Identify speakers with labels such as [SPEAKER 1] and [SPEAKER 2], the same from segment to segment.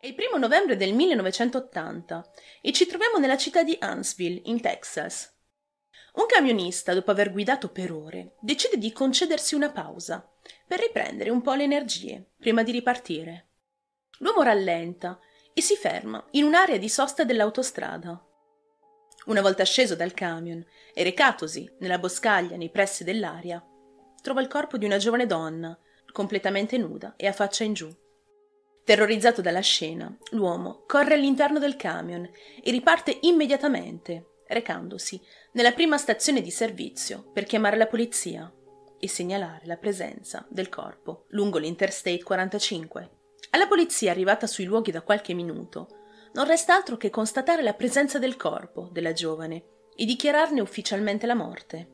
[SPEAKER 1] È il primo novembre del 1980 e ci troviamo nella città di Huntsville, in Texas. Un camionista, dopo aver guidato per ore, decide di concedersi una pausa per riprendere un po' le energie prima di ripartire. L'uomo rallenta e si ferma in un'area di sosta dell'autostrada. Una volta sceso dal camion e recatosi nella boscaglia nei pressi dell'aria, trova il corpo di una giovane donna, completamente nuda e a faccia in giù. Terrorizzato dalla scena, l'uomo corre all'interno del camion e riparte immediatamente, recandosi nella prima stazione di servizio per chiamare la polizia e segnalare la presenza del corpo lungo l'Interstate 45. Alla polizia arrivata sui luoghi da qualche minuto, non resta altro che constatare la presenza del corpo della giovane e dichiararne ufficialmente la morte.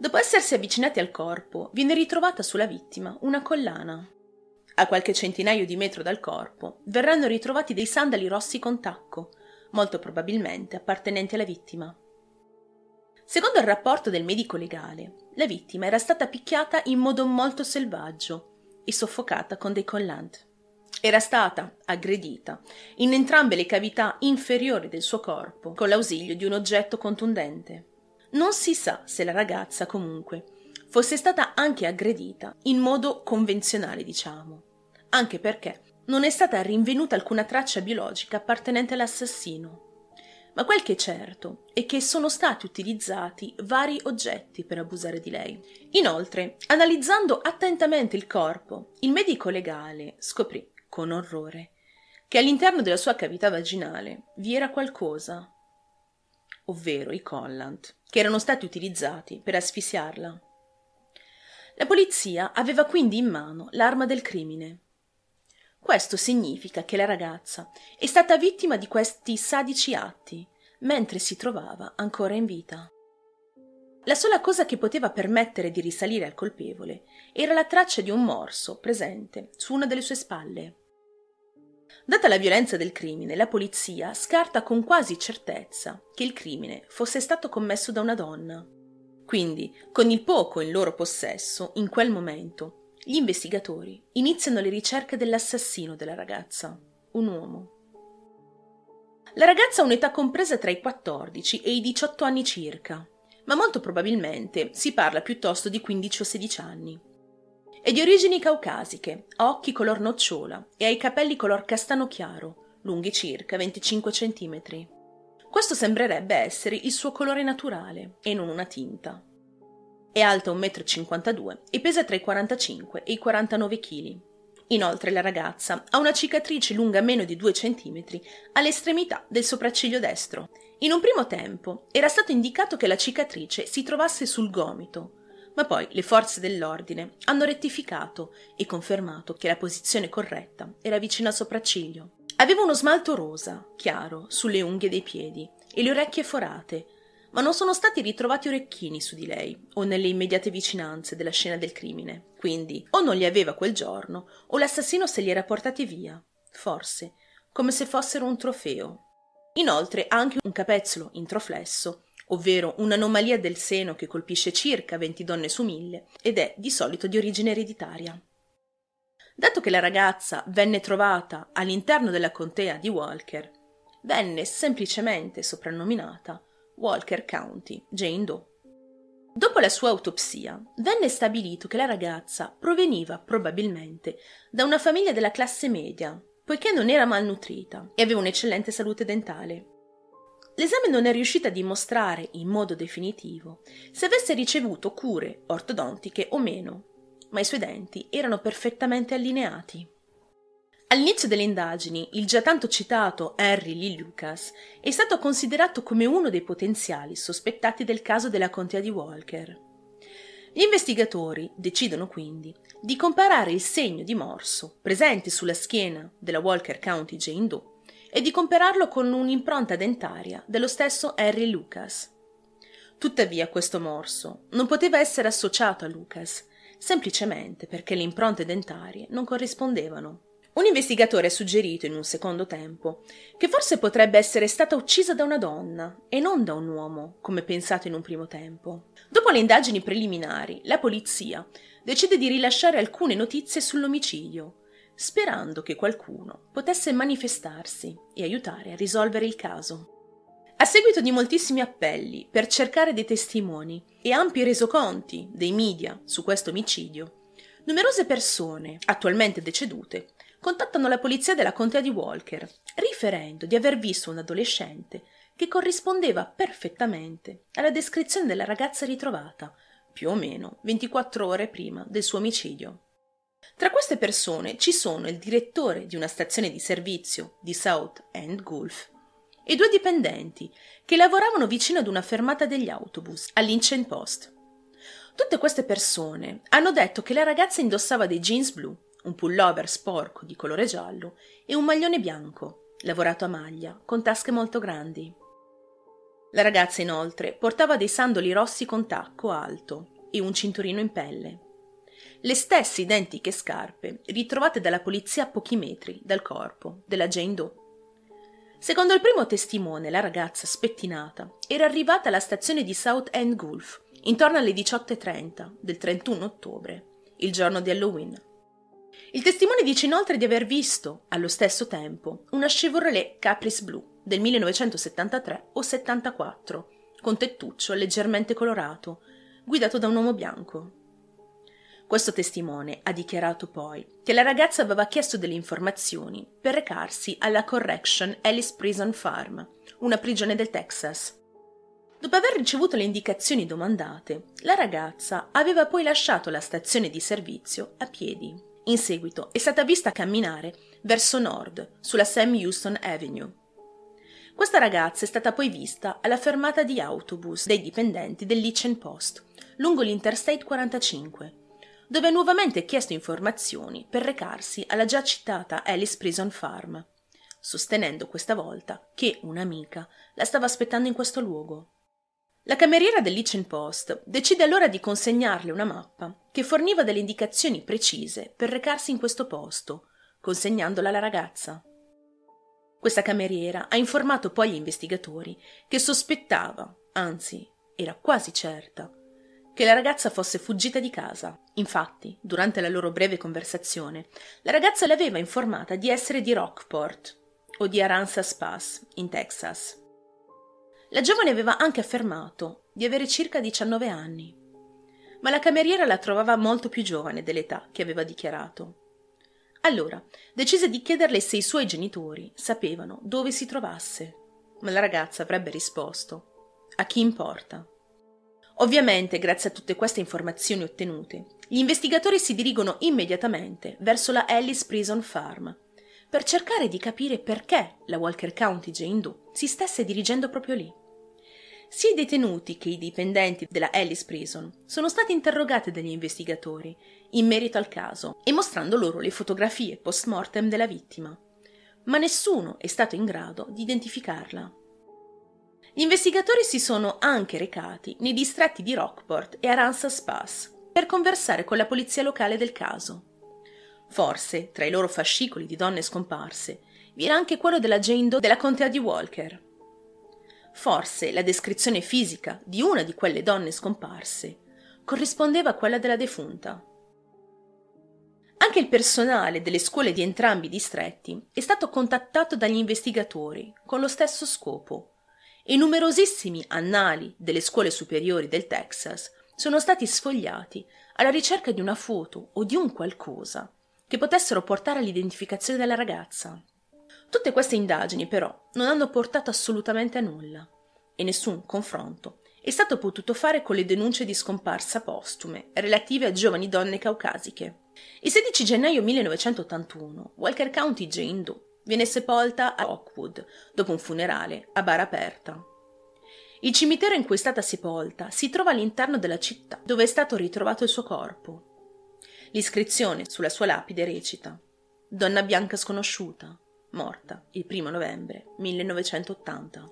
[SPEAKER 1] Dopo essersi avvicinati al corpo, viene ritrovata sulla vittima una collana a qualche centinaio di metro dal corpo, verranno ritrovati dei sandali rossi con tacco, molto probabilmente appartenenti alla vittima. Secondo il rapporto del medico legale, la vittima era stata picchiata in modo molto selvaggio e soffocata con dei collant. Era stata aggredita in entrambe le cavità inferiori del suo corpo con l'ausilio di un oggetto contundente. Non si sa se la ragazza, comunque, fosse stata anche aggredita in modo convenzionale, diciamo anche perché non è stata rinvenuta alcuna traccia biologica appartenente all'assassino. Ma quel che è certo è che sono stati utilizzati vari oggetti per abusare di lei. Inoltre, analizzando attentamente il corpo, il medico legale scoprì, con orrore, che all'interno della sua cavità vaginale vi era qualcosa, ovvero i collant, che erano stati utilizzati per asfissiarla. La polizia aveva quindi in mano l'arma del crimine questo significa che la ragazza è stata vittima di questi sadici atti mentre si trovava ancora in vita. La sola cosa che poteva permettere di risalire al colpevole era la traccia di un morso presente su una delle sue spalle. Data la violenza del crimine, la polizia scarta con quasi certezza che il crimine fosse stato commesso da una donna. Quindi, con il poco in loro possesso, in quel momento, gli investigatori iniziano le ricerche dell'assassino della ragazza, un uomo. La ragazza ha un'età compresa tra i 14 e i 18 anni circa, ma molto probabilmente si parla piuttosto di 15 o 16 anni. È di origini caucasiche, ha occhi color nocciola e ha i capelli color castano chiaro, lunghi circa 25 cm. Questo sembrerebbe essere il suo colore naturale e non una tinta. È alta 1,52 m e pesa tra i 45 e i 49 kg. Inoltre la ragazza ha una cicatrice lunga meno di 2 cm all'estremità del sopracciglio destro. In un primo tempo era stato indicato che la cicatrice si trovasse sul gomito, ma poi le forze dell'ordine hanno rettificato e confermato che la posizione corretta era vicino al sopracciglio. Aveva uno smalto rosa, chiaro, sulle unghie dei piedi e le orecchie forate, ma non sono stati ritrovati orecchini su di lei o nelle immediate vicinanze della scena del crimine. Quindi o non li aveva quel giorno o l'assassino se li era portati via, forse, come se fossero un trofeo. Inoltre anche un capezzolo introflesso, ovvero un'anomalia del seno che colpisce circa 20 donne su mille ed è di solito di origine ereditaria. Dato che la ragazza venne trovata all'interno della contea di Walker, venne semplicemente soprannominata Walker County, Jane Doe. Dopo la sua autopsia, venne stabilito che la ragazza proveniva probabilmente da una famiglia della classe media, poiché non era malnutrita e aveva un'eccellente salute dentale. L'esame non è riuscito a dimostrare in modo definitivo se avesse ricevuto cure ortodontiche o meno, ma i suoi denti erano perfettamente allineati. All'inizio delle indagini, il già tanto citato Harry Lee Lucas è stato considerato come uno dei potenziali sospettati del caso della contea di Walker. Gli investigatori decidono quindi di comparare il segno di morso presente sulla schiena della Walker County Jane Doe e di compararlo con un'impronta dentaria dello stesso Harry Lucas. Tuttavia questo morso non poteva essere associato a Lucas, semplicemente perché le impronte dentarie non corrispondevano. Un investigatore ha suggerito in un secondo tempo che forse potrebbe essere stata uccisa da una donna e non da un uomo, come pensato in un primo tempo. Dopo le indagini preliminari, la polizia decide di rilasciare alcune notizie sull'omicidio, sperando che qualcuno potesse manifestarsi e aiutare a risolvere il caso. A seguito di moltissimi appelli per cercare dei testimoni e ampi resoconti dei media su questo omicidio, numerose persone, attualmente decedute, contattano la polizia della contea di Walker, riferendo di aver visto un adolescente che corrispondeva perfettamente alla descrizione della ragazza ritrovata, più o meno 24 ore prima del suo omicidio. Tra queste persone ci sono il direttore di una stazione di servizio di South End Gulf e due dipendenti che lavoravano vicino ad una fermata degli autobus all'Inchen Post. Tutte queste persone hanno detto che la ragazza indossava dei jeans blu, un pullover sporco di colore giallo e un maglione bianco, lavorato a maglia, con tasche molto grandi. La ragazza inoltre portava dei sandali rossi con tacco alto e un cinturino in pelle. Le stesse identiche scarpe ritrovate dalla polizia a pochi metri dal corpo della Jane Doe. Secondo il primo testimone, la ragazza, spettinata, era arrivata alla stazione di South End Gulf intorno alle 18.30 del 31 ottobre, il giorno di Halloween. Il testimone dice inoltre di aver visto, allo stesso tempo, una Chevrolet Caprice blu del 1973 o 74, con tettuccio leggermente colorato, guidato da un uomo bianco. Questo testimone ha dichiarato poi che la ragazza aveva chiesto delle informazioni per recarsi alla Correction Ellis Prison Farm, una prigione del Texas. Dopo aver ricevuto le indicazioni domandate, la ragazza aveva poi lasciato la stazione di servizio a piedi. In seguito è stata vista camminare verso nord sulla Sam Houston Avenue. Questa ragazza è stata poi vista alla fermata di autobus dei dipendenti dell'Itchen Post, lungo l'Interstate 45, dove ha nuovamente chiesto informazioni per recarsi alla già citata Alice Prison Farm, sostenendo questa volta che un'amica la stava aspettando in questo luogo. La cameriera dell'Itchen Post decide allora di consegnarle una mappa che forniva delle indicazioni precise per recarsi in questo posto, consegnandola alla ragazza. Questa cameriera ha informato poi gli investigatori che sospettava, anzi era quasi certa, che la ragazza fosse fuggita di casa. Infatti, durante la loro breve conversazione, la ragazza l'aveva informata di essere di Rockport o di Aransas Pass, in Texas. La giovane aveva anche affermato di avere circa 19 anni, ma la cameriera la trovava molto più giovane dell'età che aveva dichiarato. Allora decise di chiederle se i suoi genitori sapevano dove si trovasse, ma la ragazza avrebbe risposto: A chi importa? Ovviamente, grazie a tutte queste informazioni ottenute, gli investigatori si dirigono immediatamente verso la Ellis Prison Farm per cercare di capire perché la Walker County Jane Doe si stesse dirigendo proprio lì. Sia i detenuti che i dipendenti della Ellis Prison sono stati interrogati dagli investigatori in merito al caso e mostrando loro le fotografie post mortem della vittima, ma nessuno è stato in grado di identificarla. Gli investigatori si sono anche recati nei distretti di Rockport e Aransas Pass per conversare con la polizia locale del caso. Forse, tra i loro fascicoli di donne scomparse, vi era anche quello della Jane Doe della contea di Walker. Forse la descrizione fisica di una di quelle donne scomparse corrispondeva a quella della defunta. Anche il personale delle scuole di entrambi i distretti è stato contattato dagli investigatori con lo stesso scopo e numerosissimi annali delle scuole superiori del Texas sono stati sfogliati alla ricerca di una foto o di un qualcosa che potessero portare all'identificazione della ragazza. Tutte queste indagini però non hanno portato assolutamente a nulla e nessun confronto è stato potuto fare con le denunce di scomparsa postume relative a giovani donne caucasiche. Il 16 gennaio 1981 Walker County Jane Doe viene sepolta a Oakwood dopo un funerale a bara aperta. Il cimitero in cui è stata sepolta si trova all'interno della città dove è stato ritrovato il suo corpo. L'iscrizione sulla sua lapide recita Donna bianca sconosciuta, morta il primo novembre 1980.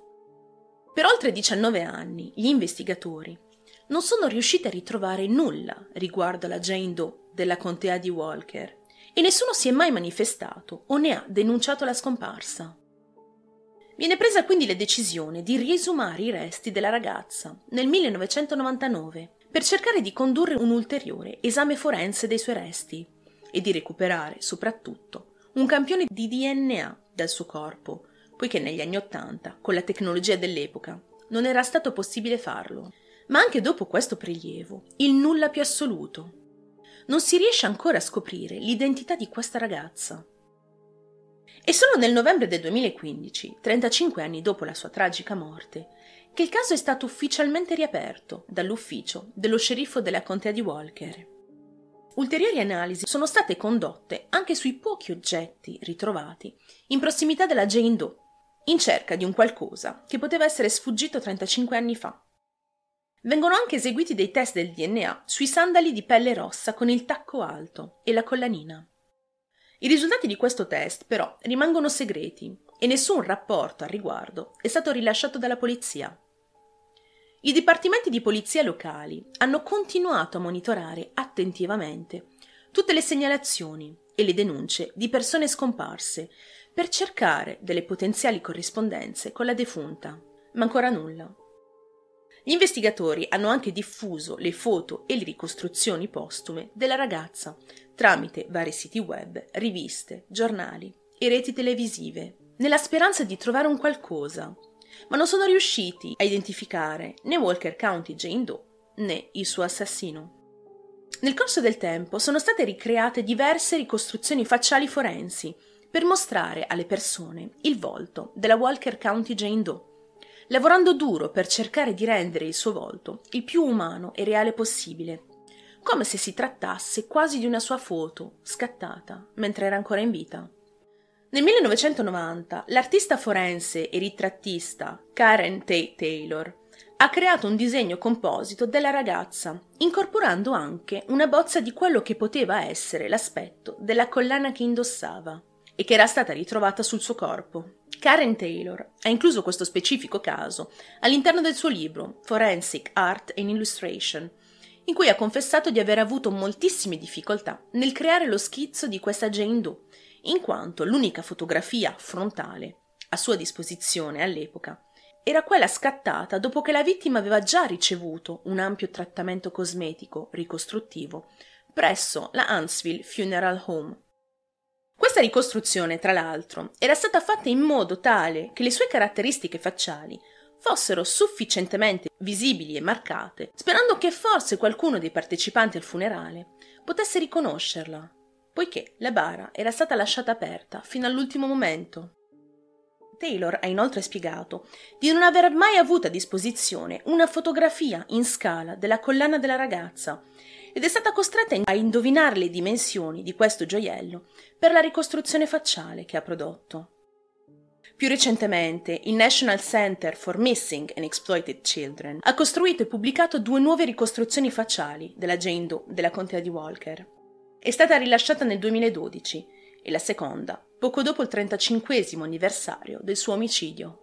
[SPEAKER 1] Per oltre 19 anni gli investigatori non sono riusciti a ritrovare nulla riguardo alla Jane Doe della contea di Walker e nessuno si è mai manifestato o ne ha denunciato la scomparsa. Viene presa quindi la decisione di riesumare i resti della ragazza nel 1999 per cercare di condurre un ulteriore esame forense dei suoi resti, e di recuperare, soprattutto, un campione di DNA dal suo corpo, poiché negli anni Ottanta, con la tecnologia dell'epoca, non era stato possibile farlo. Ma anche dopo questo prelievo, il nulla più assoluto. Non si riesce ancora a scoprire l'identità di questa ragazza. È solo nel novembre del 2015, 35 anni dopo la sua tragica morte, che il caso è stato ufficialmente riaperto dall'ufficio dello sceriffo della contea di Walker. Ulteriori analisi sono state condotte anche sui pochi oggetti ritrovati in prossimità della Jane Doe, in cerca di un qualcosa che poteva essere sfuggito 35 anni fa. Vengono anche eseguiti dei test del DNA sui sandali di pelle rossa con il tacco alto e la collanina. I risultati di questo test, però, rimangono segreti e nessun rapporto al riguardo è stato rilasciato dalla polizia. I dipartimenti di polizia locali hanno continuato a monitorare attentivamente tutte le segnalazioni e le denunce di persone scomparse per cercare delle potenziali corrispondenze con la defunta, ma ancora nulla. Gli investigatori hanno anche diffuso le foto e le ricostruzioni postume della ragazza tramite vari siti web, riviste, giornali e reti televisive, nella speranza di trovare un qualcosa, ma non sono riusciti a identificare né Walker County Jane Doe né il suo assassino. Nel corso del tempo sono state ricreate diverse ricostruzioni facciali forensi per mostrare alle persone il volto della Walker County Jane Doe lavorando duro per cercare di rendere il suo volto il più umano e reale possibile, come se si trattasse quasi di una sua foto scattata mentre era ancora in vita. Nel 1990 l'artista forense e ritrattista Karen Tate Taylor ha creato un disegno composito della ragazza, incorporando anche una bozza di quello che poteva essere l'aspetto della collana che indossava e che era stata ritrovata sul suo corpo. Karen Taylor ha incluso questo specifico caso all'interno del suo libro Forensic Art and Illustration, in cui ha confessato di aver avuto moltissime difficoltà nel creare lo schizzo di questa Jane Doe, in quanto l'unica fotografia frontale a sua disposizione all'epoca era quella scattata dopo che la vittima aveva già ricevuto un ampio trattamento cosmetico ricostruttivo presso la Huntsville Funeral Home. Questa ricostruzione, tra l'altro, era stata fatta in modo tale che le sue caratteristiche facciali fossero sufficientemente visibili e marcate, sperando che forse qualcuno dei partecipanti al funerale potesse riconoscerla, poiché la bara era stata lasciata aperta fino all'ultimo momento. Taylor ha inoltre spiegato di non aver mai avuto a disposizione una fotografia in scala della collana della ragazza ed è stata costretta a indovinare le dimensioni di questo gioiello per la ricostruzione facciale che ha prodotto. Più recentemente, il National Center for Missing and Exploited Children ha costruito e pubblicato due nuove ricostruzioni facciali della Jane Doe della contea di Walker. È stata rilasciata nel 2012 e la seconda poco dopo il 35 anniversario del suo omicidio.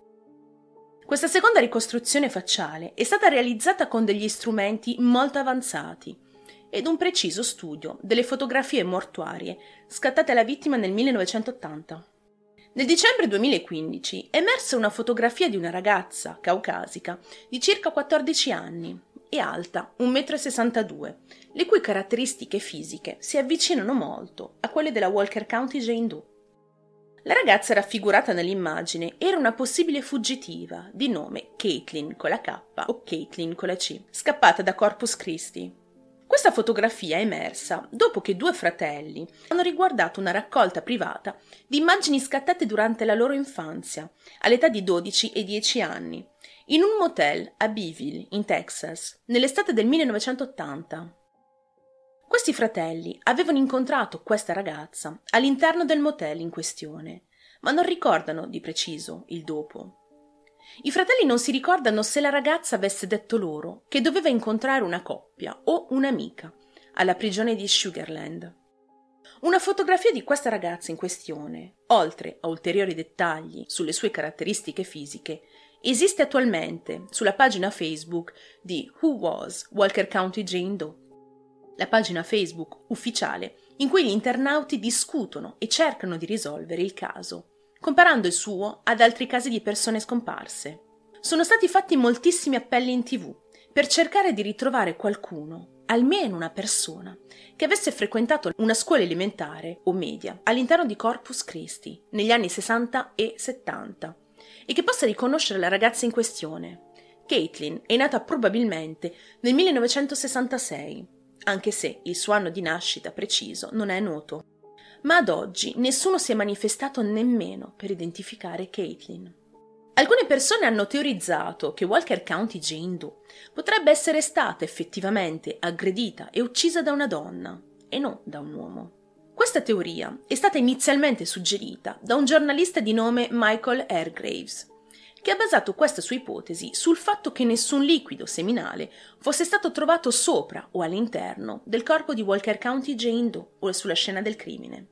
[SPEAKER 1] Questa seconda ricostruzione facciale è stata realizzata con degli strumenti molto avanzati ed un preciso studio delle fotografie mortuarie scattate alla vittima nel 1980. Nel dicembre 2015 è emersa una fotografia di una ragazza caucasica di circa 14 anni e alta 1,62 m, le cui caratteristiche fisiche si avvicinano molto a quelle della Walker County Jane Doe. La ragazza raffigurata nell'immagine era una possibile fuggitiva di nome Caitlin con la K o Caitlin con la C, scappata da Corpus Christi, questa fotografia è emersa dopo che due fratelli hanno riguardato una raccolta privata di immagini scattate durante la loro infanzia, all'età di 12 e 10 anni, in un motel a Beeville, in Texas, nell'estate del 1980. Questi fratelli avevano incontrato questa ragazza all'interno del motel in questione, ma non ricordano di preciso il dopo. I fratelli non si ricordano se la ragazza avesse detto loro che doveva incontrare una coppia o un'amica alla prigione di Sugarland. Una fotografia di questa ragazza in questione, oltre a ulteriori dettagli sulle sue caratteristiche fisiche, esiste attualmente sulla pagina Facebook di Who Was Walker County Jane Doe, la pagina Facebook ufficiale in cui gli internauti discutono e cercano di risolvere il caso comparando il suo ad altri casi di persone scomparse. Sono stati fatti moltissimi appelli in tv per cercare di ritrovare qualcuno almeno una persona che avesse frequentato una scuola elementare o media all'interno di Corpus Christi negli anni 60 e 70 e che possa riconoscere la ragazza in questione. Caitlin è nata probabilmente nel 1966, anche se il suo anno di nascita preciso non è noto. Ma ad oggi nessuno si è manifestato nemmeno per identificare Caitlin. Alcune persone hanno teorizzato che Walker County Jane Doe potrebbe essere stata effettivamente aggredita e uccisa da una donna e non da un uomo. Questa teoria è stata inizialmente suggerita da un giornalista di nome Michael Airgraves, che ha basato questa sua ipotesi sul fatto che nessun liquido seminale fosse stato trovato sopra o all'interno del corpo di Walker County Jane Doe o sulla scena del crimine.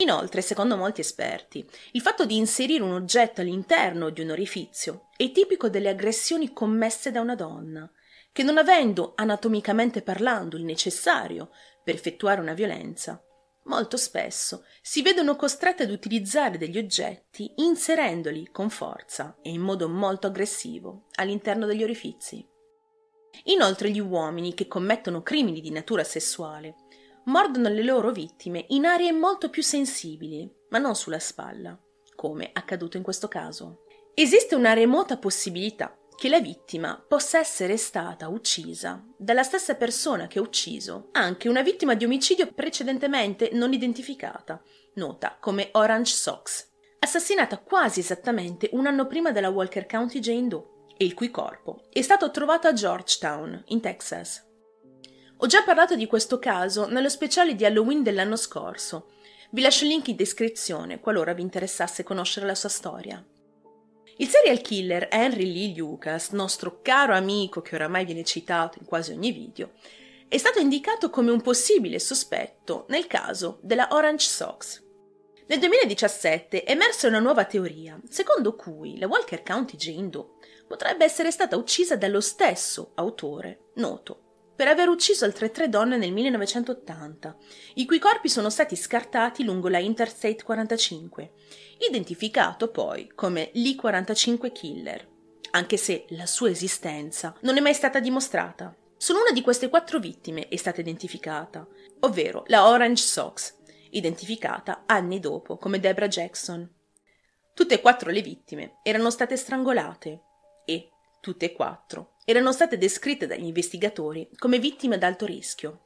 [SPEAKER 1] Inoltre, secondo molti esperti, il fatto di inserire un oggetto all'interno di un orifizio è tipico delle aggressioni commesse da una donna, che non avendo anatomicamente parlando il necessario per effettuare una violenza, molto spesso si vedono costrette ad utilizzare degli oggetti inserendoli con forza e in modo molto aggressivo all'interno degli orifizi. Inoltre gli uomini che commettono crimini di natura sessuale mordono le loro vittime in aree molto più sensibili, ma non sulla spalla, come accaduto in questo caso. Esiste una remota possibilità che la vittima possa essere stata uccisa dalla stessa persona che ha ucciso anche una vittima di omicidio precedentemente non identificata, nota come Orange Sox, assassinata quasi esattamente un anno prima della Walker County Jane Doe, e il cui corpo è stato trovato a Georgetown, in Texas, ho già parlato di questo caso nello speciale di Halloween dell'anno scorso. Vi lascio il link in descrizione qualora vi interessasse conoscere la sua storia. Il serial killer Henry Lee Lucas, nostro caro amico che oramai viene citato in quasi ogni video, è stato indicato come un possibile sospetto nel caso della Orange Sox. Nel 2017 è emersa una nuova teoria, secondo cui la Walker County Jane Doe potrebbe essere stata uccisa dallo stesso autore noto per aver ucciso altre tre donne nel 1980, i cui corpi sono stati scartati lungo la Interstate 45, identificato poi come l'I-45 Killer, anche se la sua esistenza non è mai stata dimostrata. Solo una di queste quattro vittime è stata identificata, ovvero la Orange Sox, identificata anni dopo come Debra Jackson. Tutte e quattro le vittime erano state strangolate e, tutte e quattro, erano state descritte dagli investigatori come vittime ad alto rischio.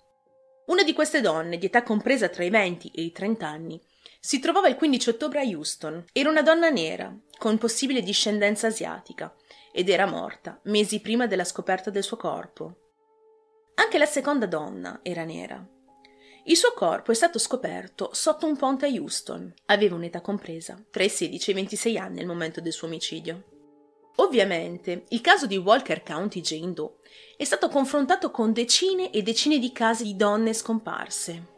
[SPEAKER 1] Una di queste donne, di età compresa tra i 20 e i 30 anni, si trovava il 15 ottobre a Houston. Era una donna nera, con possibile discendenza asiatica, ed era morta mesi prima della scoperta del suo corpo. Anche la seconda donna era nera. Il suo corpo è stato scoperto sotto un ponte a Houston. Aveva un'età compresa tra i 16 e i 26 anni al momento del suo omicidio. Ovviamente, il caso di Walker County Jane Doe è stato confrontato con decine e decine di casi di donne scomparse.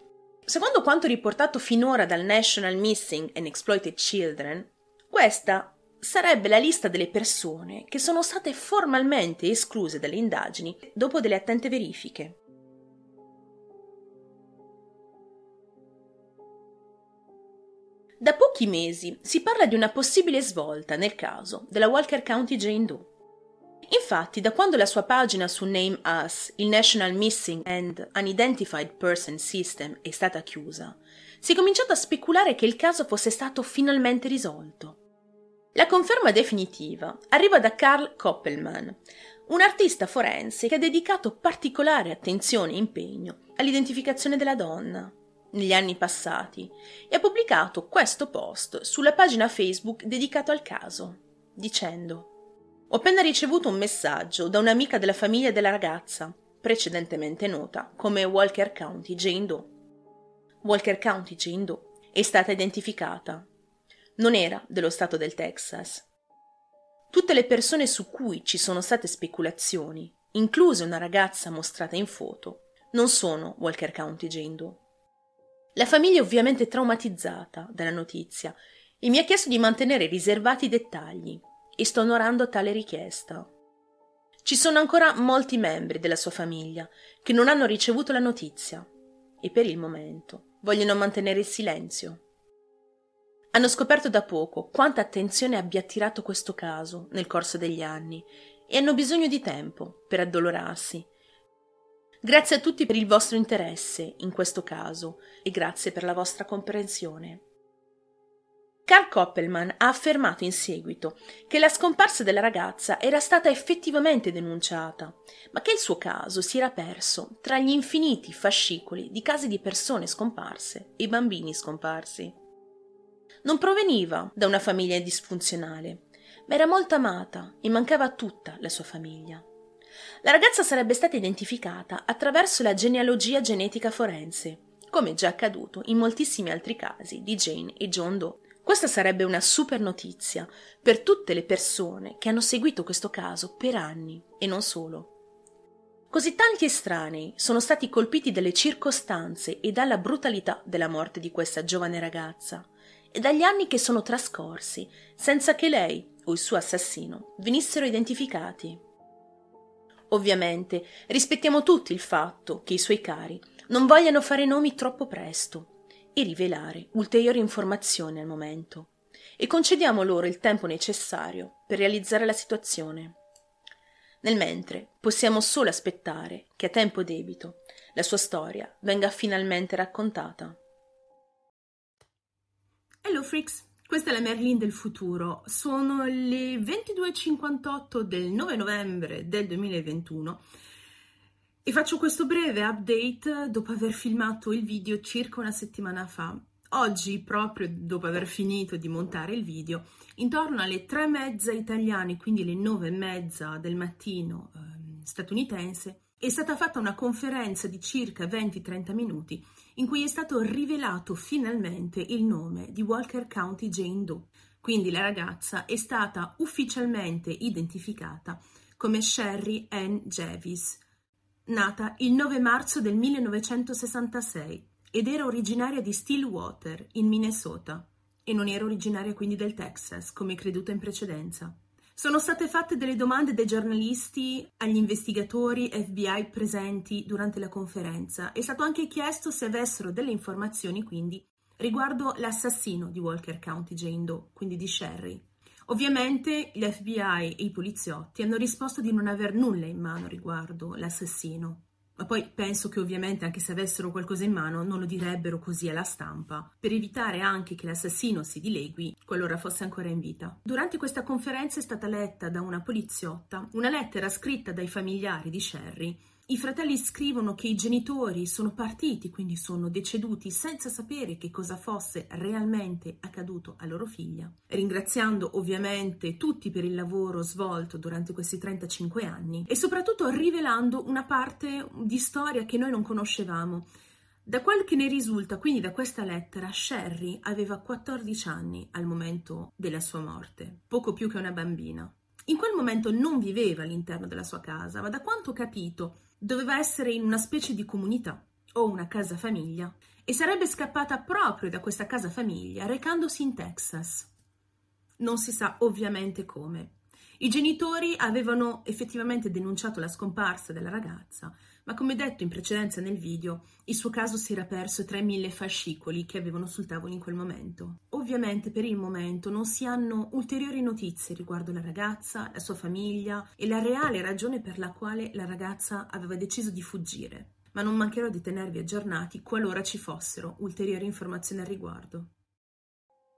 [SPEAKER 1] Secondo quanto riportato finora dal National Missing and Exploited Children, questa sarebbe la lista delle persone che sono state formalmente escluse dalle indagini dopo delle attente verifiche. Da pochi mesi si parla di una possibile svolta nel caso della Walker County Jane Doe. Infatti, da quando la sua pagina su Name Us, il National Missing and Unidentified Person System, è stata chiusa, si è cominciato a speculare che il caso fosse stato finalmente risolto. La conferma definitiva arriva da Carl Koppelman, un artista forense che ha dedicato particolare attenzione e impegno all'identificazione della donna negli anni passati e ha pubblicato questo post sulla pagina Facebook dedicato al caso, dicendo Ho appena ricevuto un messaggio da un'amica della famiglia della ragazza, precedentemente nota come Walker County Jane Doe. Walker County Jane Doe è stata identificata. Non era dello stato del Texas. Tutte le persone su cui ci sono state speculazioni, incluse una ragazza mostrata in foto, non sono Walker County Jane Doe. La famiglia è ovviamente traumatizzata dalla notizia e mi ha chiesto di mantenere riservati i dettagli e sto onorando tale richiesta. Ci sono ancora molti membri della sua famiglia che non hanno ricevuto la notizia e per il momento vogliono mantenere il silenzio. Hanno scoperto da poco quanta attenzione abbia attirato questo caso nel corso degli anni e hanno bisogno di tempo per addolorarsi Grazie a tutti per il vostro interesse in questo caso e grazie per la vostra comprensione. Carl Koppelman ha affermato in seguito che la scomparsa della ragazza era stata effettivamente denunciata, ma che il suo caso si era perso tra gli infiniti fascicoli di casi di persone scomparse e bambini scomparsi. Non proveniva da una famiglia disfunzionale, ma era molto amata e mancava tutta la sua famiglia. La ragazza sarebbe stata identificata attraverso la genealogia genetica forense, come già accaduto in moltissimi altri casi di Jane e John Doe. Questa sarebbe una super notizia per tutte le persone che hanno seguito questo caso per anni e non solo. Così tanti estranei sono stati colpiti dalle circostanze e dalla brutalità della morte di questa giovane ragazza e dagli anni che sono trascorsi senza che lei o il suo assassino venissero identificati. Ovviamente rispettiamo tutti il fatto che i suoi cari non vogliano fare nomi troppo presto e rivelare ulteriori informazioni al momento e concediamo loro il tempo necessario per realizzare la situazione. Nel mentre possiamo solo aspettare che a tempo debito la sua storia venga finalmente raccontata.
[SPEAKER 2] Hello Freaks, questa è la Merlin del futuro. Sono le 22.58 del 9 novembre del 2021 e faccio questo breve update dopo aver filmato il video circa una settimana fa. Oggi, proprio dopo aver finito di montare il video, intorno alle tre e mezza italiane, quindi le nove e mezza del mattino eh, statunitense, è stata fatta una conferenza di circa 20-30 minuti in cui è stato rivelato finalmente il nome di Walker County Jane Doe. Quindi la ragazza è stata ufficialmente identificata come Sherry Ann Javis, nata il 9 marzo del 1966 ed era originaria di Stillwater, in Minnesota, e non era originaria quindi del Texas, come creduto in precedenza. Sono state fatte delle domande dai giornalisti agli investigatori FBI presenti durante la conferenza. È stato anche chiesto se avessero delle informazioni, quindi, riguardo l'assassino di Walker County Jane Doe, quindi di Sherry. Ovviamente l'FBI e i poliziotti hanno risposto di non aver nulla in mano riguardo l'assassino. Ma poi penso che ovviamente anche se avessero qualcosa in mano non lo direbbero così alla stampa, per evitare anche che l'assassino si dilegui qualora fosse ancora in vita. Durante questa conferenza è stata letta da una poliziotta una lettera scritta dai familiari di Sherry i fratelli scrivono che i genitori sono partiti, quindi sono deceduti senza sapere che cosa fosse realmente accaduto a loro figlia, ringraziando ovviamente tutti per il lavoro svolto durante questi 35 anni e soprattutto rivelando una parte di storia che noi non conoscevamo. Da quel che ne risulta, quindi da questa lettera, Sherry aveva 14 anni al momento della sua morte, poco più che una bambina. In quel momento non viveva all'interno della sua casa, ma da quanto ho capito doveva essere in una specie di comunità o una casa famiglia e sarebbe scappata proprio da questa casa famiglia recandosi in Texas. Non si sa ovviamente come. I genitori avevano effettivamente denunciato la scomparsa della ragazza, ma come detto in precedenza nel video, il suo caso si era perso tra i mille fascicoli che avevano sul tavolo in quel momento. Ovviamente per il momento non si hanno ulteriori notizie riguardo la ragazza, la sua famiglia e la reale ragione per la quale la ragazza aveva deciso di fuggire, ma non mancherò di tenervi aggiornati qualora ci fossero ulteriori informazioni al riguardo.